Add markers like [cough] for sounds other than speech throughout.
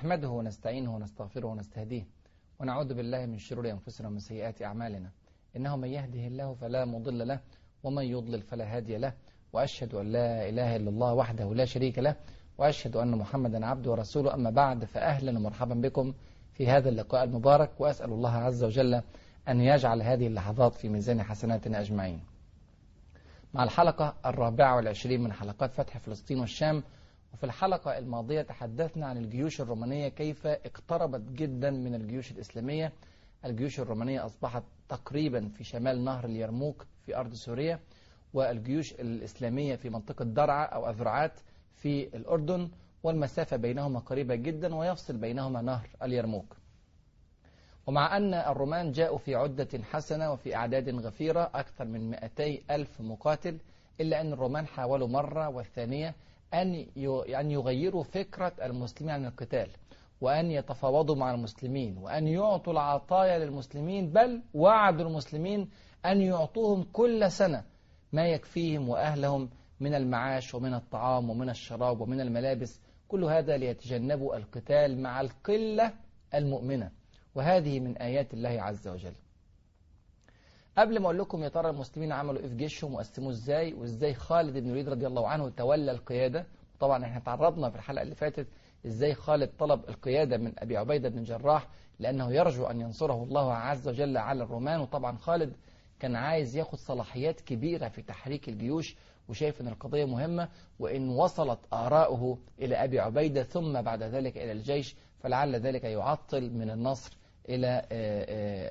نحمده ونستعينه ونستغفره ونستهديه ونعوذ بالله من شرور أنفسنا ومن سيئات أعمالنا. إنه من يهده الله فلا مضل له ومن يضلل فلا هادي له. وأشهد أن لا إله إلا الله وحده لا شريك له. وأشهد أن محمدا عبده ورسوله. أما بعد فأهلا ومرحبا بكم في هذا اللقاء المبارك. وأسأل الله عز وجل أن يجعل هذه اللحظات في ميزان حسناتنا أجمعين. مع الحلقة الرابعة والعشرين من حلقات فتح فلسطين والشام وفي الحلقة الماضية تحدثنا عن الجيوش الرومانية كيف اقتربت جدا من الجيوش الإسلامية. الجيوش الرومانية أصبحت تقريبا في شمال نهر اليرموك في أرض سوريا والجيوش الإسلامية في منطقة درعا أو أذرعات في الأردن والمسافة بينهما قريبة جدا ويفصل بينهما نهر اليرموك. ومع أن الرومان جاءوا في عدة حسنة وفي أعداد غفيرة أكثر من 200 ألف مقاتل إلا أن الرومان حاولوا مرة والثانية أن أن يغيروا فكرة المسلمين عن القتال وأن يتفاوضوا مع المسلمين وأن يعطوا العطايا للمسلمين بل وعدوا المسلمين أن يعطوهم كل سنة ما يكفيهم وأهلهم من المعاش ومن الطعام ومن الشراب ومن الملابس. كل هذا ليتجنبوا القتال مع القلة المؤمنة. وهذه من آيات الله عز وجل. قبل ما أقول لكم يا ترى المسلمين عملوا إيه في جيشهم وقسموه إزاي وإزاي خالد بن الوليد رضي الله عنه تولى القيادة؟ طبعا إحنا تعرضنا في الحلقة اللي فاتت إزاي خالد طلب القيادة من أبي عبيدة بن جراح لأنه يرجو أن ينصره الله عز وجل على الرومان. وطبعا خالد كان عايز ياخد صلاحيات كبيرة في تحريك الجيوش وشايف أن القضية مهمة وإن وصلت آراؤه إلى أبي عبيدة ثم بعد ذلك إلى الجيش فلعل ذلك يعطل من النصر إلى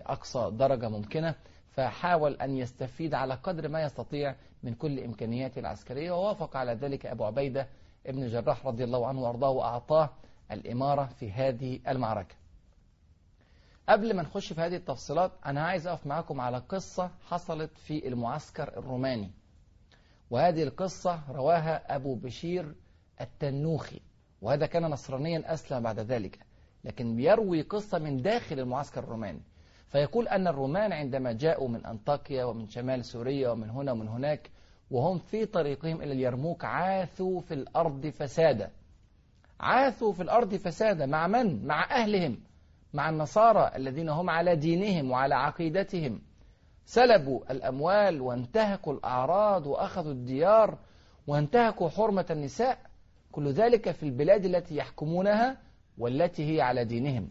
أقصى درجة ممكنة. فحاول أن يستفيد على قدر ما يستطيع من كل إمكانياته العسكرية ووافق على ذلك أبو عبيدة ابن جراح رضي الله عنه وأرضاه وأعطاه الإمارة في هذه المعركة. قبل ما نخش في هذه التفصيلات أنا عايز أقف معاكم على قصة حصلت في المعسكر الروماني. وهذه القصة رواها أبو بشير التنوخي وهذا كان نصرانيا أسلم بعد ذلك لكن بيروي قصة من داخل المعسكر الروماني. فيقول أن الرومان عندما جاءوا من أنطاكيا ومن شمال سوريا ومن هنا ومن هناك وهم في طريقهم إلى اليرموك عاثوا في الأرض فسادا. عاثوا في الأرض فسادا مع من؟ مع أهلهم مع النصارى الذين هم على دينهم وعلى عقيدتهم. سلبوا الأموال وانتهكوا الأعراض وأخذوا الديار وانتهكوا حرمة النساء. كل ذلك في البلاد التي يحكمونها والتي هي على دينهم.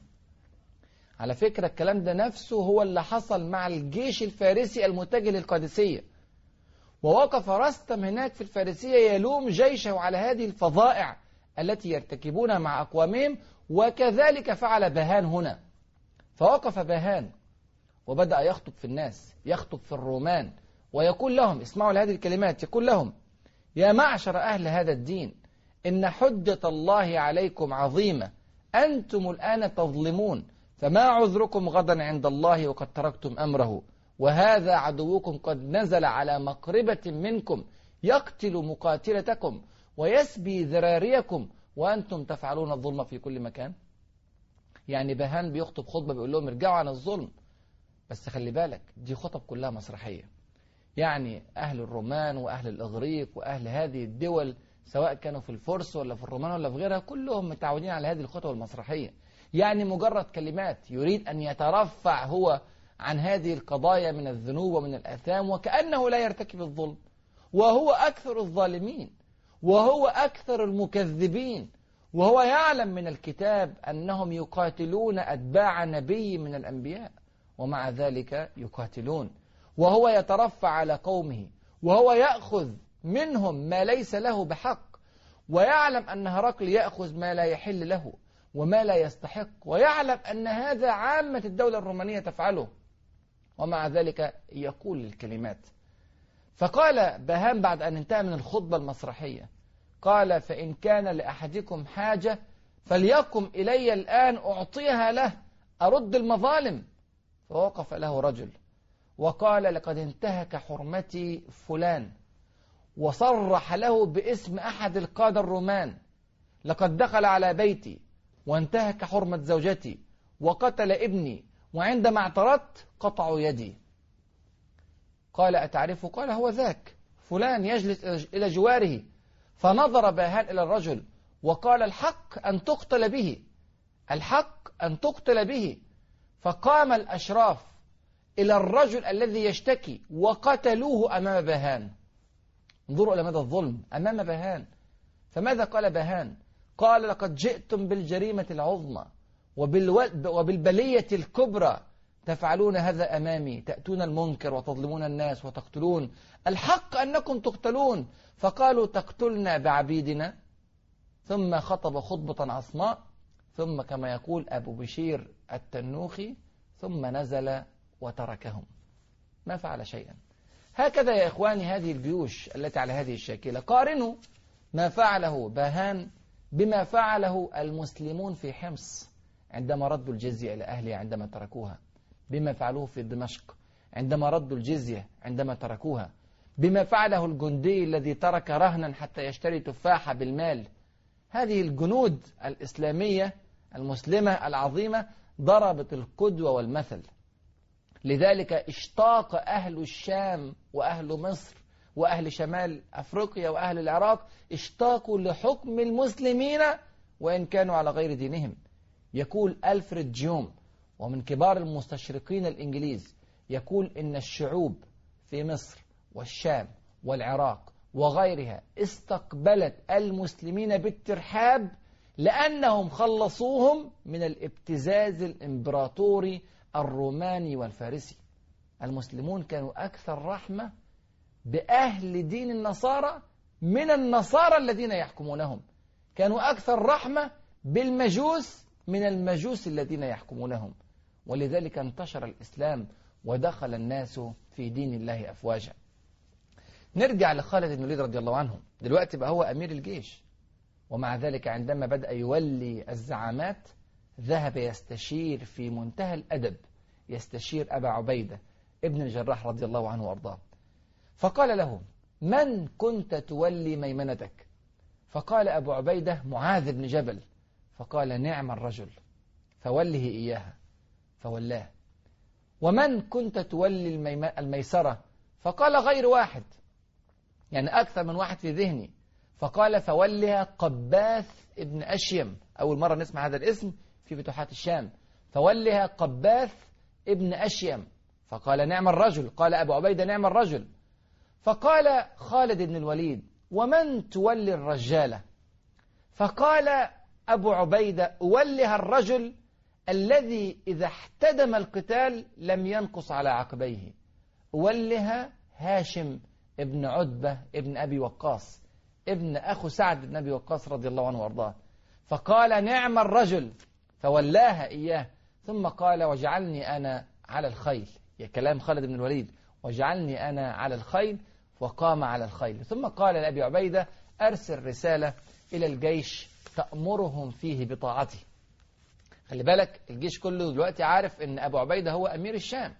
على فكرة الكلام ده نفسه هو اللي حصل مع الجيش الفارسي المتجه للقادسية. ووقف رستم هناك في الفارسية يلوم جيشه على هذه الفظائع التي يرتكبونها مع أقوامهم وكذلك فعل بهان هنا. فوقف بهان وبدأ يخطب في الناس يخطب في الرومان ويقول لهم اسمعوا لهذه الكلمات يقول لهم يا معشر أهل هذا الدين إن حجة الله عليكم عظيمة أنتم الآن تظلمون فما عذركم غدا عند الله وقد تركتم أمره. وهذا عدوكم قد نزل على مقربة منكم يقتل مقاتلتكم ويسبي ذراريكم. وأنتم تفعلون الظلم في كل مكان. يعني بهان بيخطب خطبة بيقول لهم ارجعوا عن الظلم. بس خلي بالك دي خطب كلها مسرحية. يعني أهل الرومان وأهل الإغريق وأهل هذه الدول سواء كانوا في الفرس ولا في الرومان ولا في غيرها كلهم متعودين على هذه الخطب المسرحية. يعني مجرد كلمات يريد أن يترفع هو عن هذه القضايا من الذنوب ومن الآثام وكأنه لا يرتكب الظلم وهو أكثر الظالمين وهو أكثر المكذبين وهو يعلم من الكتاب أنهم يقاتلون أتباع نبي من الأنبياء ومع ذلك يقاتلون. وهو يترفع على قومه وهو يأخذ منهم ما ليس له بحق ويعلم أن هرقل يأخذ ما لا يحل له. وما لا يستحق. ويعلم أن هذا عامة الدولة الرومانية تفعله. ومع ذلك يقول الكلمات. فقال بهام بعد أن انتهى من الخطبة المسرحية قال فإن كان لأحدكم حاجة فليقم إلي الآن أعطيها له أرد المظالم. فوقف له رجل. وقال لقد انتهك حرمتي فلان وصرح له باسم أحد القادة الرومان لقد دخل على بيتي وانتهك حرمة زوجتي وقتل ابني وعندما اعترضت قطعوا يدي. قال أتعرفه قال هو ذاك. فلان يجلس إلى جواره. فنظر باهان إلى الرجل وقال الحق أن تقتل به. الحق أن تقتل به. فقام الأشراف إلى الرجل الذي يشتكي وقتلوه أمام بهان انظروا إلى مدى الظلم أمام بهان فماذا قال بهان قال لقد جئتم بالجريمة العظمى وبالبلية الكبرى تفعلون هذا أمامي تأتون المنكر وتظلمون الناس وتقتلون. الحق أنكم تقتلون. فقالوا تقتلنا بعبيدنا. ثم خطب خطبة عصماء. ثم كما يقول أبو بشير التنوخي ثم نزل وتركهم. ما فعل شيئا. هكذا يا إخواني هذه الجيوش التي على هذه الشاكلة. قارنوا ما فعله باهان بما فعله المسلمون في حمص عندما ردوا الجزية إلى أهلها عندما تركوها. بما فعلوه في دمشق عندما ردوا الجزية عندما تركوها. بما فعله الجندي الذي ترك رهنا حتى يشتري تفاحة بالمال. هذه الجنود الإسلامية المسلمة العظيمة ضربت القدوة والمثل. لذلك اشتاق أهل الشام وأهل مصر وأهل شمال أفريقيا وأهل العراق اشتاقوا لحكم المسلمين وإن كانوا على غير دينهم. يقول ألفريد جيوم ومن كبار المستشرقين الإنجليز يقول إن الشعوب في مصر والشام والعراق وغيرها استقبلت المسلمين بالترحاب لأنهم خلصوهم من الابتزاز الإمبراطوري الروماني والفارسي. المسلمون كانوا أكثر رحمة بأهل دين النصارى من النصارى الذين يحكمونهم. كانوا أكثر رحمة بالمجوس من المجوس الذين يحكمونهم. ولذلك انتشر الإسلام ودخل الناس في دين الله أفواجا. نرجع لخالد بن الوليد رضي الله عنه. دلوقتي بقى هو أمير الجيش. ومع ذلك عندما بدأ يولي الزعامات ذهب يستشير في منتهى الأدب يستشير أبا عبيدة ابن الجراح رضي الله عنه وأرضاه. فقال له من كنت تولي ميمنتك؟ فقال أبو عبيدة معاذ بن جبل. فقال نعم الرجل فوله إياها. فولاه. ومن كنت تولي الميسرة؟ فقال غير واحد يعني أكثر من واحد في ذهني. فقال فولها قباث ابن أشيم. أول مرة نسمع هذا الاسم في فتوحات الشام. فولها قباث ابن أشيم. فقال نعم الرجل. قال أبو عبيدة نعم الرجل. فقال خالد بن الوليد ومن تولي الرجالة فقال أبو عبيدة أولها الرجل الذي إذا احتدم القتال لم ينقص على عقبيه أولها هاشم ابن عتبة ابن أبي وقاص ابن أخو سعد بن أبي وقاص رضي الله عنه وأرضاه. فقال نعم الرجل. فولاها إياه ثم قال وجعلني أنا على الخيل. يا كلام خالد بن الوليد وجعلني أنا على الخيل وقام على الخيل. ثم قال لأبي عبيدة أرسل رسالة إلى الجيش تأمرهم فيه بطاعتي خلي بالك الجيش كله دلوقتي عارف إن أبو عبيدة هو أمير الشام.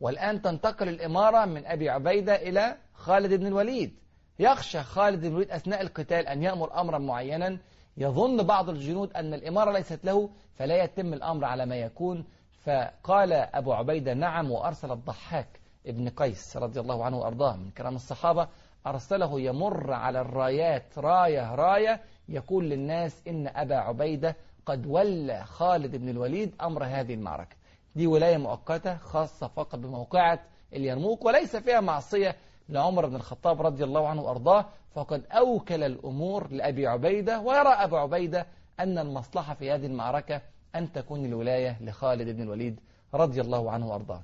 والآن تنتقل الإمارة من أبي عبيدة إلى خالد بن الوليد. يخشى خالد بن الوليد أثناء القتال أن يأمر أمرا معينا. يظن بعض الجنود أن الإمارة ليست له فلا يتم الأمر على ما يكون. فقال أبو عبيدة نعم وأرسل الضحاك. ابن قيس رضي الله عنه وأرضاه من كرام الصحابة أرسله يمر على الرايات راية راية يقول للناس إن أبا عبيدة قد ولى خالد بن الوليد أمر هذه المعركة. دي ولاية مؤقتة خاصة فقط بموقعة اليرموك وليس فيها معصية لعمر بن الخطاب رضي الله عنه وأرضاه فقد أوكل الأمور لأبي عبيدة ويرى أبو عبيدة أن المصلحة في هذه المعركة أن تكون الولاية لخالد بن الوليد رضي الله عنه وأرضاه.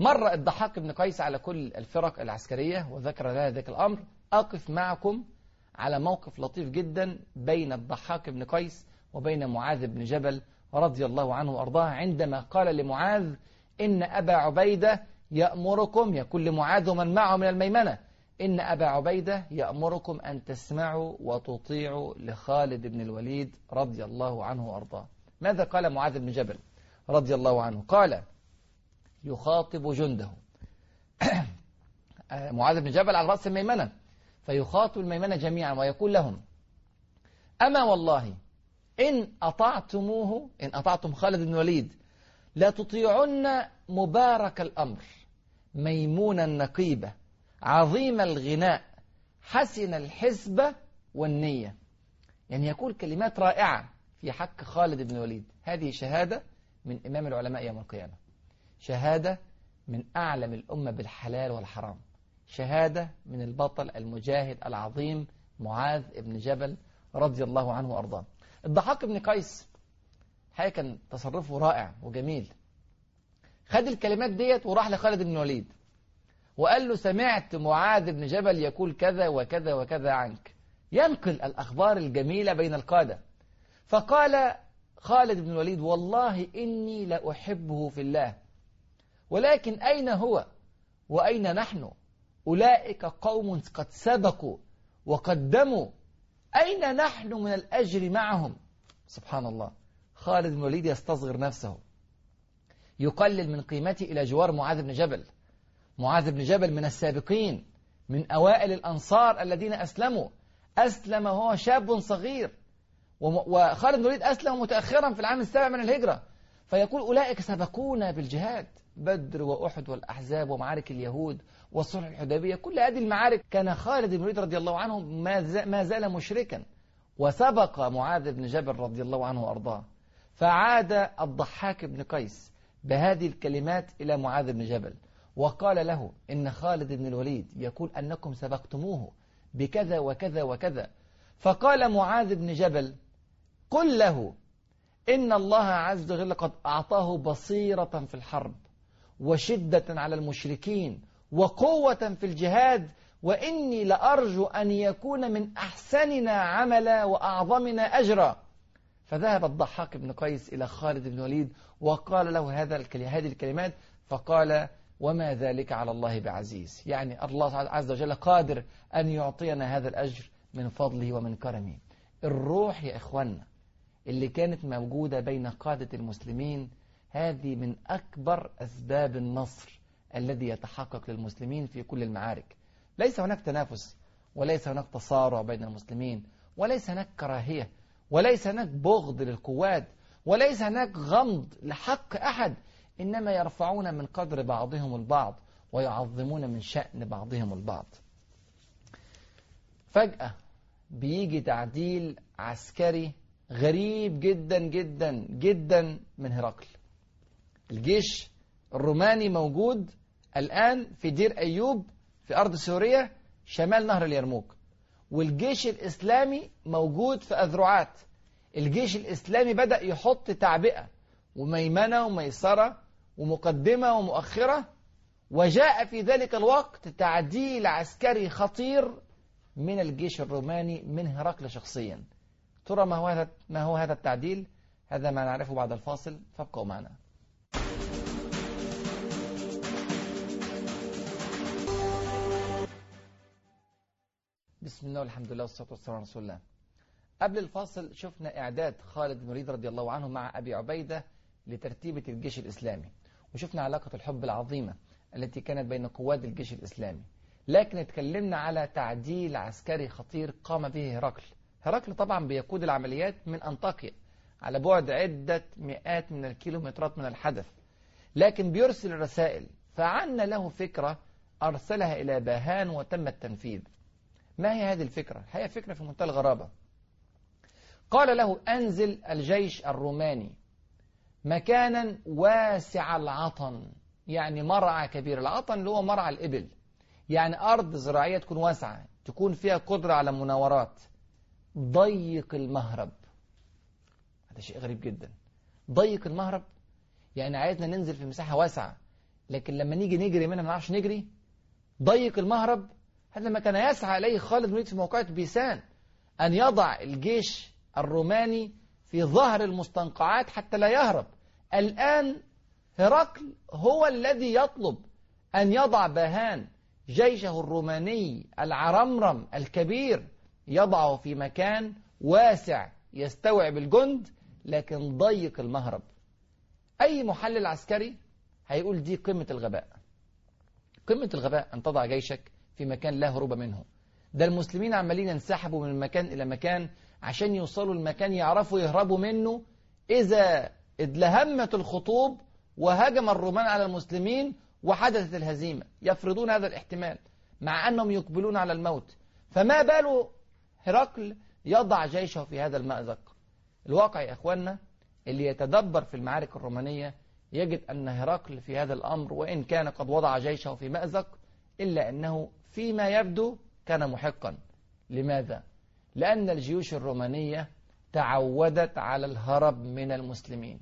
مر الضحاك بن قيس على كل الفرق العسكرية وذكر لها ذلك الأمر. أقف معكم على موقف لطيف جدا بين الضحاك بن قيس وبين معاذ بن جبل رضي الله عنه وأرضاه. عندما قال لمعاذ إن أبا عبيدة يأمركم يقول لمعاذ ومن معه من الميمنة إن أبا عبيدة يأمركم أن تسمعوا وتطيعوا لخالد بن الوليد رضي الله عنه وأرضاه. ماذا قال معاذ بن جبل رضي الله عنه؟ قال يخاطب جنده. [clears throat] معاذ بن جبل على رأس الميمنة. فيخاطب الميمنة جميعا ويقول لهم أما والله إن أطعتموه إن أطعتم خالد بن الوليد لا تطيعن مبارك الأمر ميمون النقيبة عظيم الغناء حسن الحسبة والنية. يعني يقول كلمات رائعة في حق خالد بن الوليد. هذه شهادة من إمام العلماء يوم القيامة. شهادة من أعلم الأمة بالحلال والحرام. شهادة من البطل المجاهد العظيم معاذ بن جبل رضي الله عنه وأرضاه. الضحاك بن قيس حقيقة كان تصرفه رائع وجميل. خد الكلمات ديت وراح لخالد بن الوليد. وقال له سمعت معاذ بن جبل يقول كذا وكذا وكذا عنك. ينقل الأخبار الجميلة بين القادة. فقال خالد بن الوليد والله إني لأحبه في الله. ولكن أين هو وأين نحن؟ أولئك قوم قد سبقوا وقدموا. أين نحن من الأجر معهم؟ سبحان الله. خالد بن الوليد يستصغر نفسه. يقلل من قيمته إلى جوار معاذ بن جبل. معاذ بن جبل من السابقين من أوائل الأنصار الذين أسلموا. أسلم وهو شاب صغير. وخالد بن الوليد أسلم متأخرا في العام السابع من الهجرة. فيقول أولئك سبقونا بالجهاد. بدر وأحد والأحزاب ومعارك اليهود وصلح الحديبية كل هذه المعارك. كان خالد بن الوليد رضي الله عنه ما زال مشركا. وسبق معاذ بن جبل رضي الله عنه وأرضاه. فعاد الضحاك بن قيس بهذه الكلمات إلى معاذ بن جبل. وقال له إن خالد بن الوليد يقول أنكم سبقتموه بكذا وكذا وكذا. فقال معاذ بن جبل قل له إن الله عز وجل قد أعطاه بصيرة في الحرب. وشدة على المشركين وقوة في الجهاد وإني لأرجو أن يكون من أحسننا عملا وأعظمنا أجرا. فذهب الضحاك بن قيس إلى خالد بن وليد وقال له هذا هذه الكلمات فقال وما ذلك على الله بعزيز. يعني الله عز وجل قادر أن يعطينا هذا الأجر من فضله ومن كرمه. الروح يا إخوانا اللي كانت موجودة بين قادة المسلمين هذه من أكبر أسباب النصر الذي يتحقق للمسلمين في كل المعارك. ليس هناك تنافس وليس هناك تصارع بين المسلمين وليس هناك كراهية وليس هناك بغض للقوات وليس هناك غمض لحق أحد إنما يرفعون من قدر بعضهم البعض ويعظمون من شأن بعضهم البعض. فجأة بيجي تعديل عسكري غريب جدا جدا جدا من هرقل. الجيش الروماني موجود الآن في دير أيوب في أرض سوريا شمال نهر اليرموك. والجيش الإسلامي موجود في أذرعات. الجيش الإسلامي بدأ يحط تعبئة وميمنة وميسرة ومقدمة ومؤخرة وجاء في ذلك الوقت تعديل عسكري خطير من الجيش الروماني من هرقل شخصيا. ترى ما هو هذا ما هو هذا التعديل؟ هذا ما نعرفه بعد الفاصل فابقوا معنا. بسم الله والحمد لله والصلاة والسلام على رسول الله. قبل الفاصل شفنا إعداد خالد بن وليد رضي الله عنه مع أبي عبيدة لترتيبة الجيش الإسلامي وشفنا علاقة الحب العظيمة التي كانت بين قوات الجيش الإسلامي لكن اتكلمنا على تعديل عسكري خطير قام به هرقل. هرقل طبعا بيقود العمليات من أنطاكيا على بعد عدة مئات من الكيلومترات من الحدث لكن بيرسل رسائل فعن له فكرة أرسلها إلى باهان وتم التنفيذ. ما هي هذه الفكرة؟ هي فكرة في منتهى الغرابة. قال له أنزل الجيش الروماني مكانا واسع العطن. يعني مرعى كبير. العطن اللي هو مرعى الإبل. يعني أرض زراعية تكون واسعة. تكون فيها قدرة على مناورات. ضيق المهرب. هذا شيء غريب جدا. ضيق المهرب. يعني عايزنا ننزل في مساحة واسعة. لكن لما نيجي نجري منها ما نعرفش نجري. ضيق المهرب. هذا ما كان يسعى إليه خالد بن في موقعة بيسان أن يضع الجيش الروماني في ظهر المستنقعات حتى لا يهرب. الآن هرقل هو الذي يطلب أن يضع باهان جيشه الروماني العرمرم الكبير يضعه في مكان واسع يستوعب الجند لكن ضيق المهرب. أي محلل عسكري هيقول دي قمة الغباء. قمة الغباء أن تضع جيشك في مكان لا هروب منه. ده المسلمين عمالين ينسحبوا من مكان إلى مكان عشان يوصلوا المكان يعرفوا يهربوا منه. إذا ادلهمت الخطوب وهجم الرومان على المسلمين وحدثت الهزيمة يفرضون هذا الاحتمال مع أنهم يقبلون على الموت. فما بال هرقل يضع جيشه في هذا المأزق؟ الواقع يا أخوانا اللي يتدبر في المعارك الرومانية يجد أن هرقل في هذا الأمر وإن كان قد وضع جيشه في مأزق إلا أنه فيما يبدو كان محقا. لماذا؟ لأن الجيوش الرومانية تعودت على الهرب من المسلمين.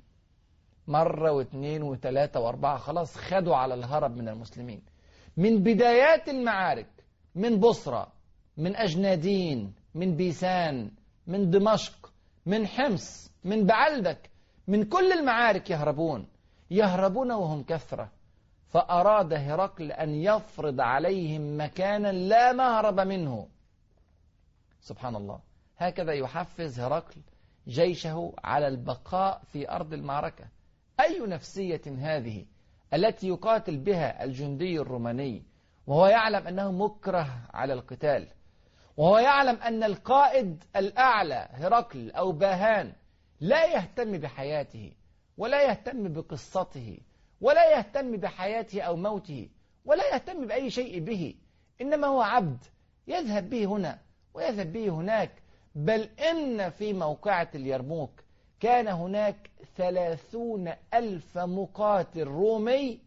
مرة واثنين وثلاثة وأربعة خلاص خدوا على الهرب من المسلمين. من بدايات المعارك من بصرة من أجنادين من بيسان من دمشق من حمص من بعلبك من كل المعارك يهربون. يهربون وهم كثرة. فأراد هرقل أن يفرض عليهم مكانا لا مهرب منه. سبحان الله. هكذا يحفز هرقل جيشه على البقاء في أرض المعركة. أي نفسية هذه التي يقاتل بها الجندي الروماني؟ وهو يعلم أنه مكره على القتال. وهو يعلم أن القائد الأعلى هرقل أو باهان لا يهتم بحياته ولا يهتم بقصته. ولا يهتم بحياته أو موته ولا يهتم بأي شيء به إنما هو عبد يذهب به هنا ويذهب به هناك. بل إن في موقعة اليرموك كان هناك ثلاثون ألف مقاتل رومي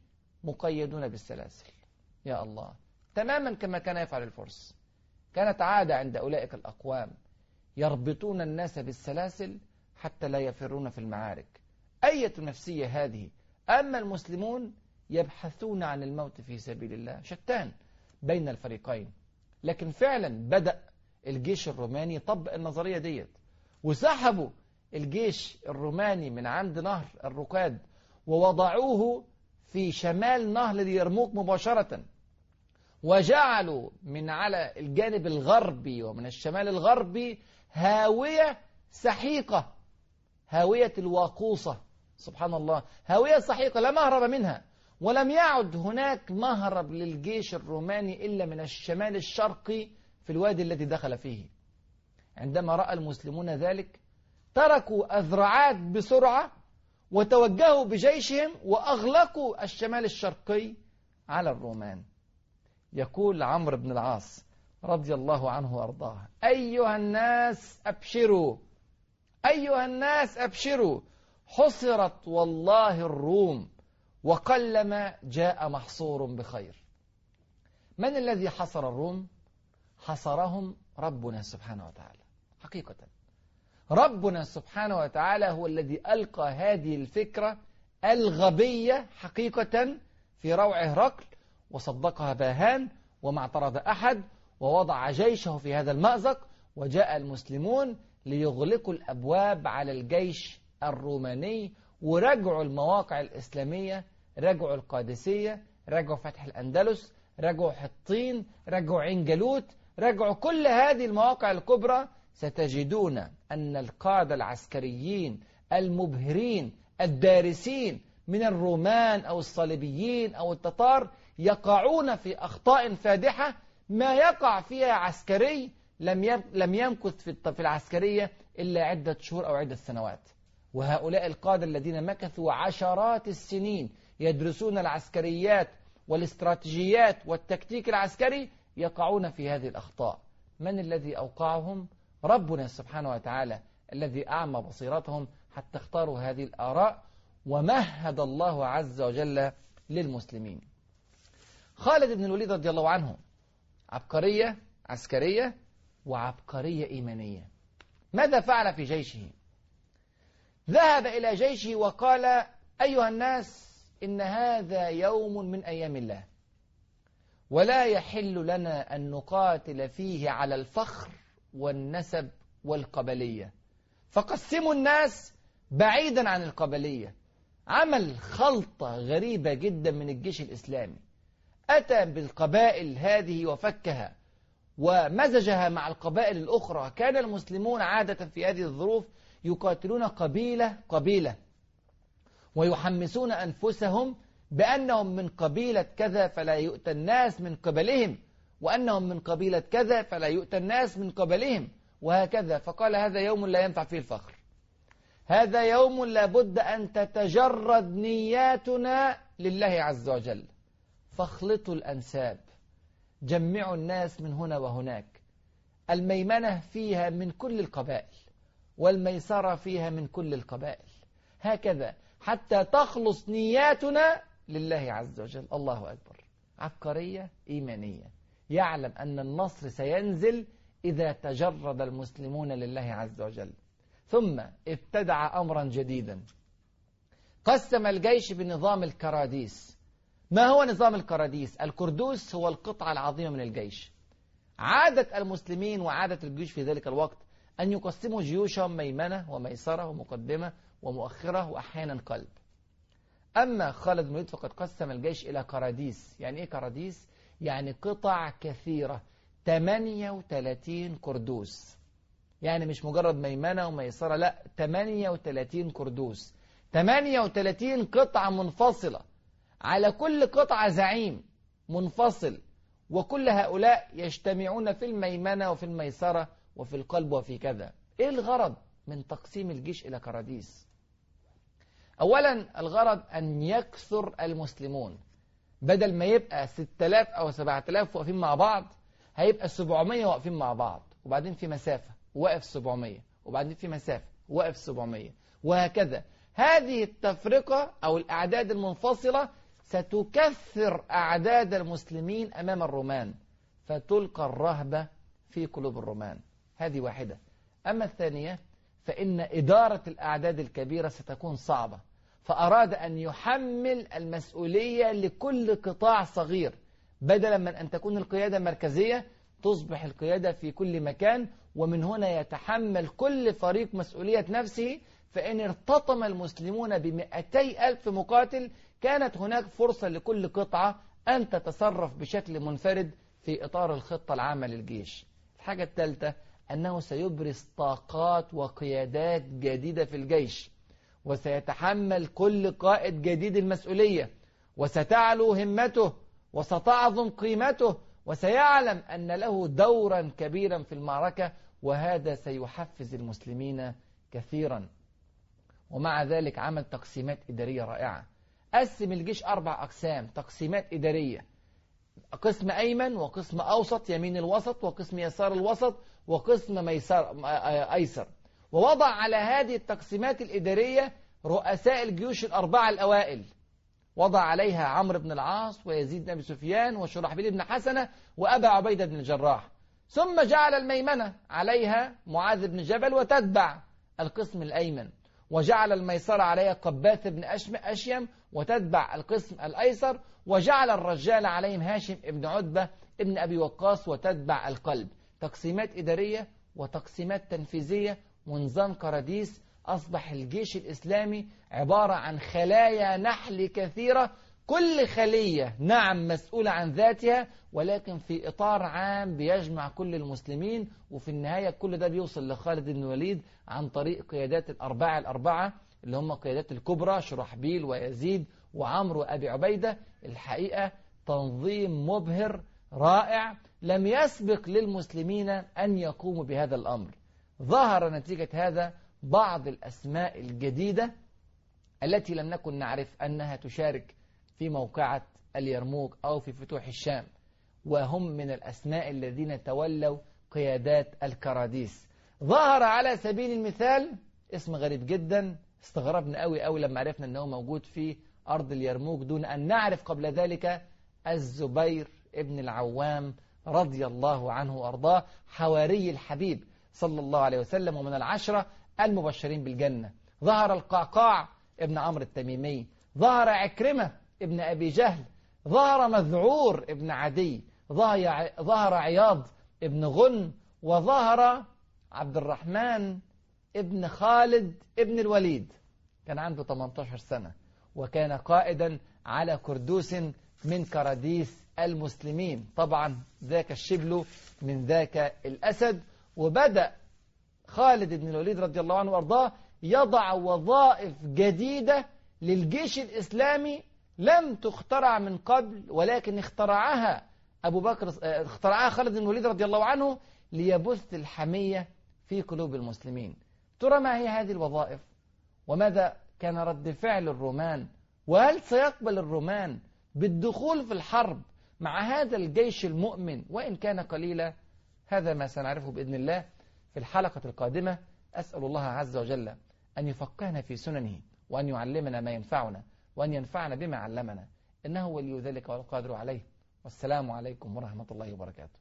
مقيدون بالسلاسل. يا الله. تماما كما كان يفعل الفرس. كانت عادة عند أولئك الأقوام يربطون الناس بالسلاسل حتى لا يفرون في المعارك. أية نفسية هذه أما المسلمون يبحثون عن الموت في سبيل الله شتان بين الفريقين. لكن فعلا بدأ الجيش الروماني يطبق النظرية ديت وسحبوا الجيش الروماني من عند نهر الركاد ووضعوه في شمال نهر اليرموك مباشرة وجعلوا من على الجانب الغربي ومن الشمال الغربي هاوية سحيقة هاوية الواقوصة. سبحان الله. هاوية سحيقة لا مهرب منها. ولم يعد هناك مهرب للجيش الروماني إلا من الشمال الشرقي في الوادي الذي دخل فيه. عندما رأى المسلمون ذلك تركوا أذرعات بسرعة وتوجهوا بجيشهم وأغلقوا الشمال الشرقي على الرومان. يقول عمرو بن العاص رضي الله عنه وأرضاه أيها الناس أبشروا. أيها الناس أبشروا. حصرت والله الروم وقلما جاء محصور بخير. من الذي حصر الروم؟ حصرهم ربنا سبحانه وتعالى. حقيقة. ربنا سبحانه وتعالى هو الذي ألقى هذه الفكرة الغبية حقيقة في روع هرقل وصدقها باهان وما اعترض أحد ووضع جيشه في هذا المأزق وجاء المسلمون ليغلقوا الأبواب على الجيش الروماني ورجعوا المواقع الإسلامية رجعوا القادسية رجعوا فتح الأندلس رجعوا حطين رجعوا عين جالوت رجعوا كل هذه المواقع الكبرى. ستجدون أن القادة العسكريين المبهرين الدارسين من الرومان أو الصليبيين أو التتار يقعون في أخطاء فادحة ما يقع فيها عسكري لم لم يمكث في العسكرية إلا عدة شهور أو عدة سنوات. وهؤلاء القادة الذين مكثوا عشرات السنين يدرسون العسكريات والاستراتيجيات والتكتيك العسكري يقعون في هذه الأخطاء. من الذي أوقعهم؟ ربنا سبحانه وتعالى الذي أعمى بصيرتهم حتى اختاروا هذه الآراء ومهد الله عز وجل للمسلمين. خالد بن الوليد رضي الله عنه عبقرية عسكرية وعبقرية إيمانية. ماذا فعل في جيشه؟ ذهب إلى جيشه وقال أيها الناس إن هذا يوم من أيام الله. ولا يحل لنا أن نقاتل فيه على الفخر والنسب والقبلية. فقسموا الناس بعيدا عن القبلية. عمل خلطة غريبة جدا من الجيش الإسلامي. أتى بالقبائل هذه وفكها ومزجها مع القبائل الأخرى. كان المسلمون عادة في هذه الظروف يقاتلون قبيلة قبيلة ويحمسون أنفسهم بأنهم من قبيلة كذا فلا يؤتى الناس من قبلهم وأنهم من قبيلة كذا فلا يؤتى الناس من قبلهم وهكذا. فقال هذا يوم لا ينفع فيه الفخر. هذا يوم لابد أن تتجرد نياتنا لله عز وجل. فاخلطوا الأنساب. جمعوا الناس من هنا وهناك. الميمنة فيها من كل القبائل. والميسرة فيها من كل القبائل. هكذا حتى تخلص نياتنا لله عز وجل. الله أكبر. عبقرية إيمانية. يعلم أن النصر سينزل إذا تجرد المسلمون لله عز وجل. ثم ابتدع أمرا جديدا. قسم الجيش بنظام الكراديس. ما هو نظام الكراديس؟ الكردوس هو القطعة العظيمة من الجيش. عادة المسلمين وعادة الجيوش في ذلك الوقت أن يقسموا جيوشهم ميمنة وميسرة ومقدمة ومؤخرة وأحيانا قلب. أما خالد بن الوليد فقد قسم الجيش إلى كراديس. يعني إيه كراديس؟ يعني قطع كثيرة. 38 كردوس. يعني مش مجرد ميمنة وميسرة لا 38 كردوس. 38 قطعة منفصلة. على كل قطعة زعيم منفصل. وكل هؤلاء يجتمعون في الميمنة وفي الميسرة وفي القلب وفي كذا. إيه الغرض من تقسيم الجيش إلى كراديس؟ أولا الغرض أن يكثر المسلمون. بدل ما يبقى 6000 أو 7000 واقفين مع بعض هيبقى 700 واقفين مع بعض. وبعدين في مسافة. واقف 700 وبعدين في مسافة. واقف 700 وهكذا. هذه التفرقة أو الأعداد المنفصلة ستكثر أعداد المسلمين أمام الرومان. فتلقى الرهبة في قلوب الرومان. هذه واحدة. أما الثانية فإن إدارة الأعداد الكبيرة ستكون صعبة. فأراد أن يحمل المسؤولية لكل قطاع صغير بدلا من أن تكون القيادة مركزية تصبح القيادة في كل مكان ومن هنا يتحمل كل فريق مسؤولية نفسه. فإن ارتطم المسلمون بمئتي ألف مقاتل كانت هناك فرصة لكل قطعة أن تتصرف بشكل منفرد في إطار الخطة العامة للجيش. الحاجة الثالثة أنه سيبرز طاقات وقيادات جديدة في الجيش وسيتحمل كل قائد جديد المسؤولية وستعلو همته وستعظم قيمته وسيعلم أن له دورا كبيرا في المعركة وهذا سيحفز المسلمين كثيرا. ومع ذلك عمل تقسيمات إدارية رائعة. قسم الجيش أربع أقسام تقسيمات إدارية قسم أيمن وقسم أوسط يمين الوسط وقسم يسار الوسط وقسم ميسار أيسر. ووضع على هذه التقسيمات الإدارية رؤساء الجيوش الأربعة الأوائل. وضع عليها عمرو بن العاص ويزيد بن أبي سفيان وشرحبيل بن حسنة وأبا عبيدة بن الجراح. ثم جعل الميمنة عليها معاذ بن جبل وتتبع القسم الأيمن. وجعل الميسرة عليها قباث بن أشيم وتتبع القسم الأيسر. وجعل الرجال عليهم هاشم بن عتبة ابن أبي وقاص وتتبع القلب. تقسيمات إدارية وتقسيمات تنفيذية. ونظام كراديس أصبح الجيش الإسلامي عبارة عن خلايا نحل كثيرة. كل خلية نعم مسؤولة عن ذاتها ولكن في إطار عام بيجمع كل المسلمين. وفي النهاية كل ده بيوصل لخالد بن الوليد عن طريق قيادات الأربعة الأربعة اللي هم قيادات الكبرى شرحبيل ويزيد وعمرو وأبي عبيدة. الحقيقة تنظيم مبهر رائع لم يسبق للمسلمين أن يقوموا بهذا الأمر. ظهر نتيجة هذا بعض الأسماء الجديدة التي لم نكن نعرف أنها تشارك في موقعة اليرموك أو في فتوح الشام وهم من الأسماء الذين تولوا قيادات الكراديس. ظهر على سبيل المثال اسم غريب جدا استغربنا قوي قوي لما عرفنا أنه موجود في أرض اليرموك دون أن نعرف قبل ذلك الزبير ابن العوام رضي الله عنه وأرضاه حواري الحبيب صلى الله عليه وسلم ومن العشرة المبشرين بالجنة. ظهر القعقاع ابن عمرو التميمي ظهر عكرمة ابن أبي جهل ظهر مذعور ابن عدي ظهر عياض ابن غن وظهر عبد الرحمن ابن خالد ابن الوليد. كان عنده 18 سنة وكان قائدا على كردوس من كراديس المسلمين. طبعا ذاك الشبل من ذاك الأسد. وبدأ خالد بن الوليد رضي الله عنه وأرضاه يضع وظائف جديدة للجيش الإسلامي لم تخترع من قبل ولكن اخترعها أبو بكر اخترعها خالد بن الوليد رضي الله عنه ليبث الحمية في قلوب المسلمين. ترى ما هي هذه الوظائف؟ وماذا كان رد فعل الرومان؟ وهل سيقبل الرومان بالدخول في الحرب مع هذا الجيش المؤمن وإن كان قليلا هذا ما سنعرفه بإذن الله في الحلقة القادمة. أسأل الله عز وجل أن يفقهنا في سننه وأن يعلمنا ما ينفعنا وأن ينفعنا بما علمنا. إنه ولي ذلك والقادر عليه. والسلام عليكم ورحمة الله وبركاته.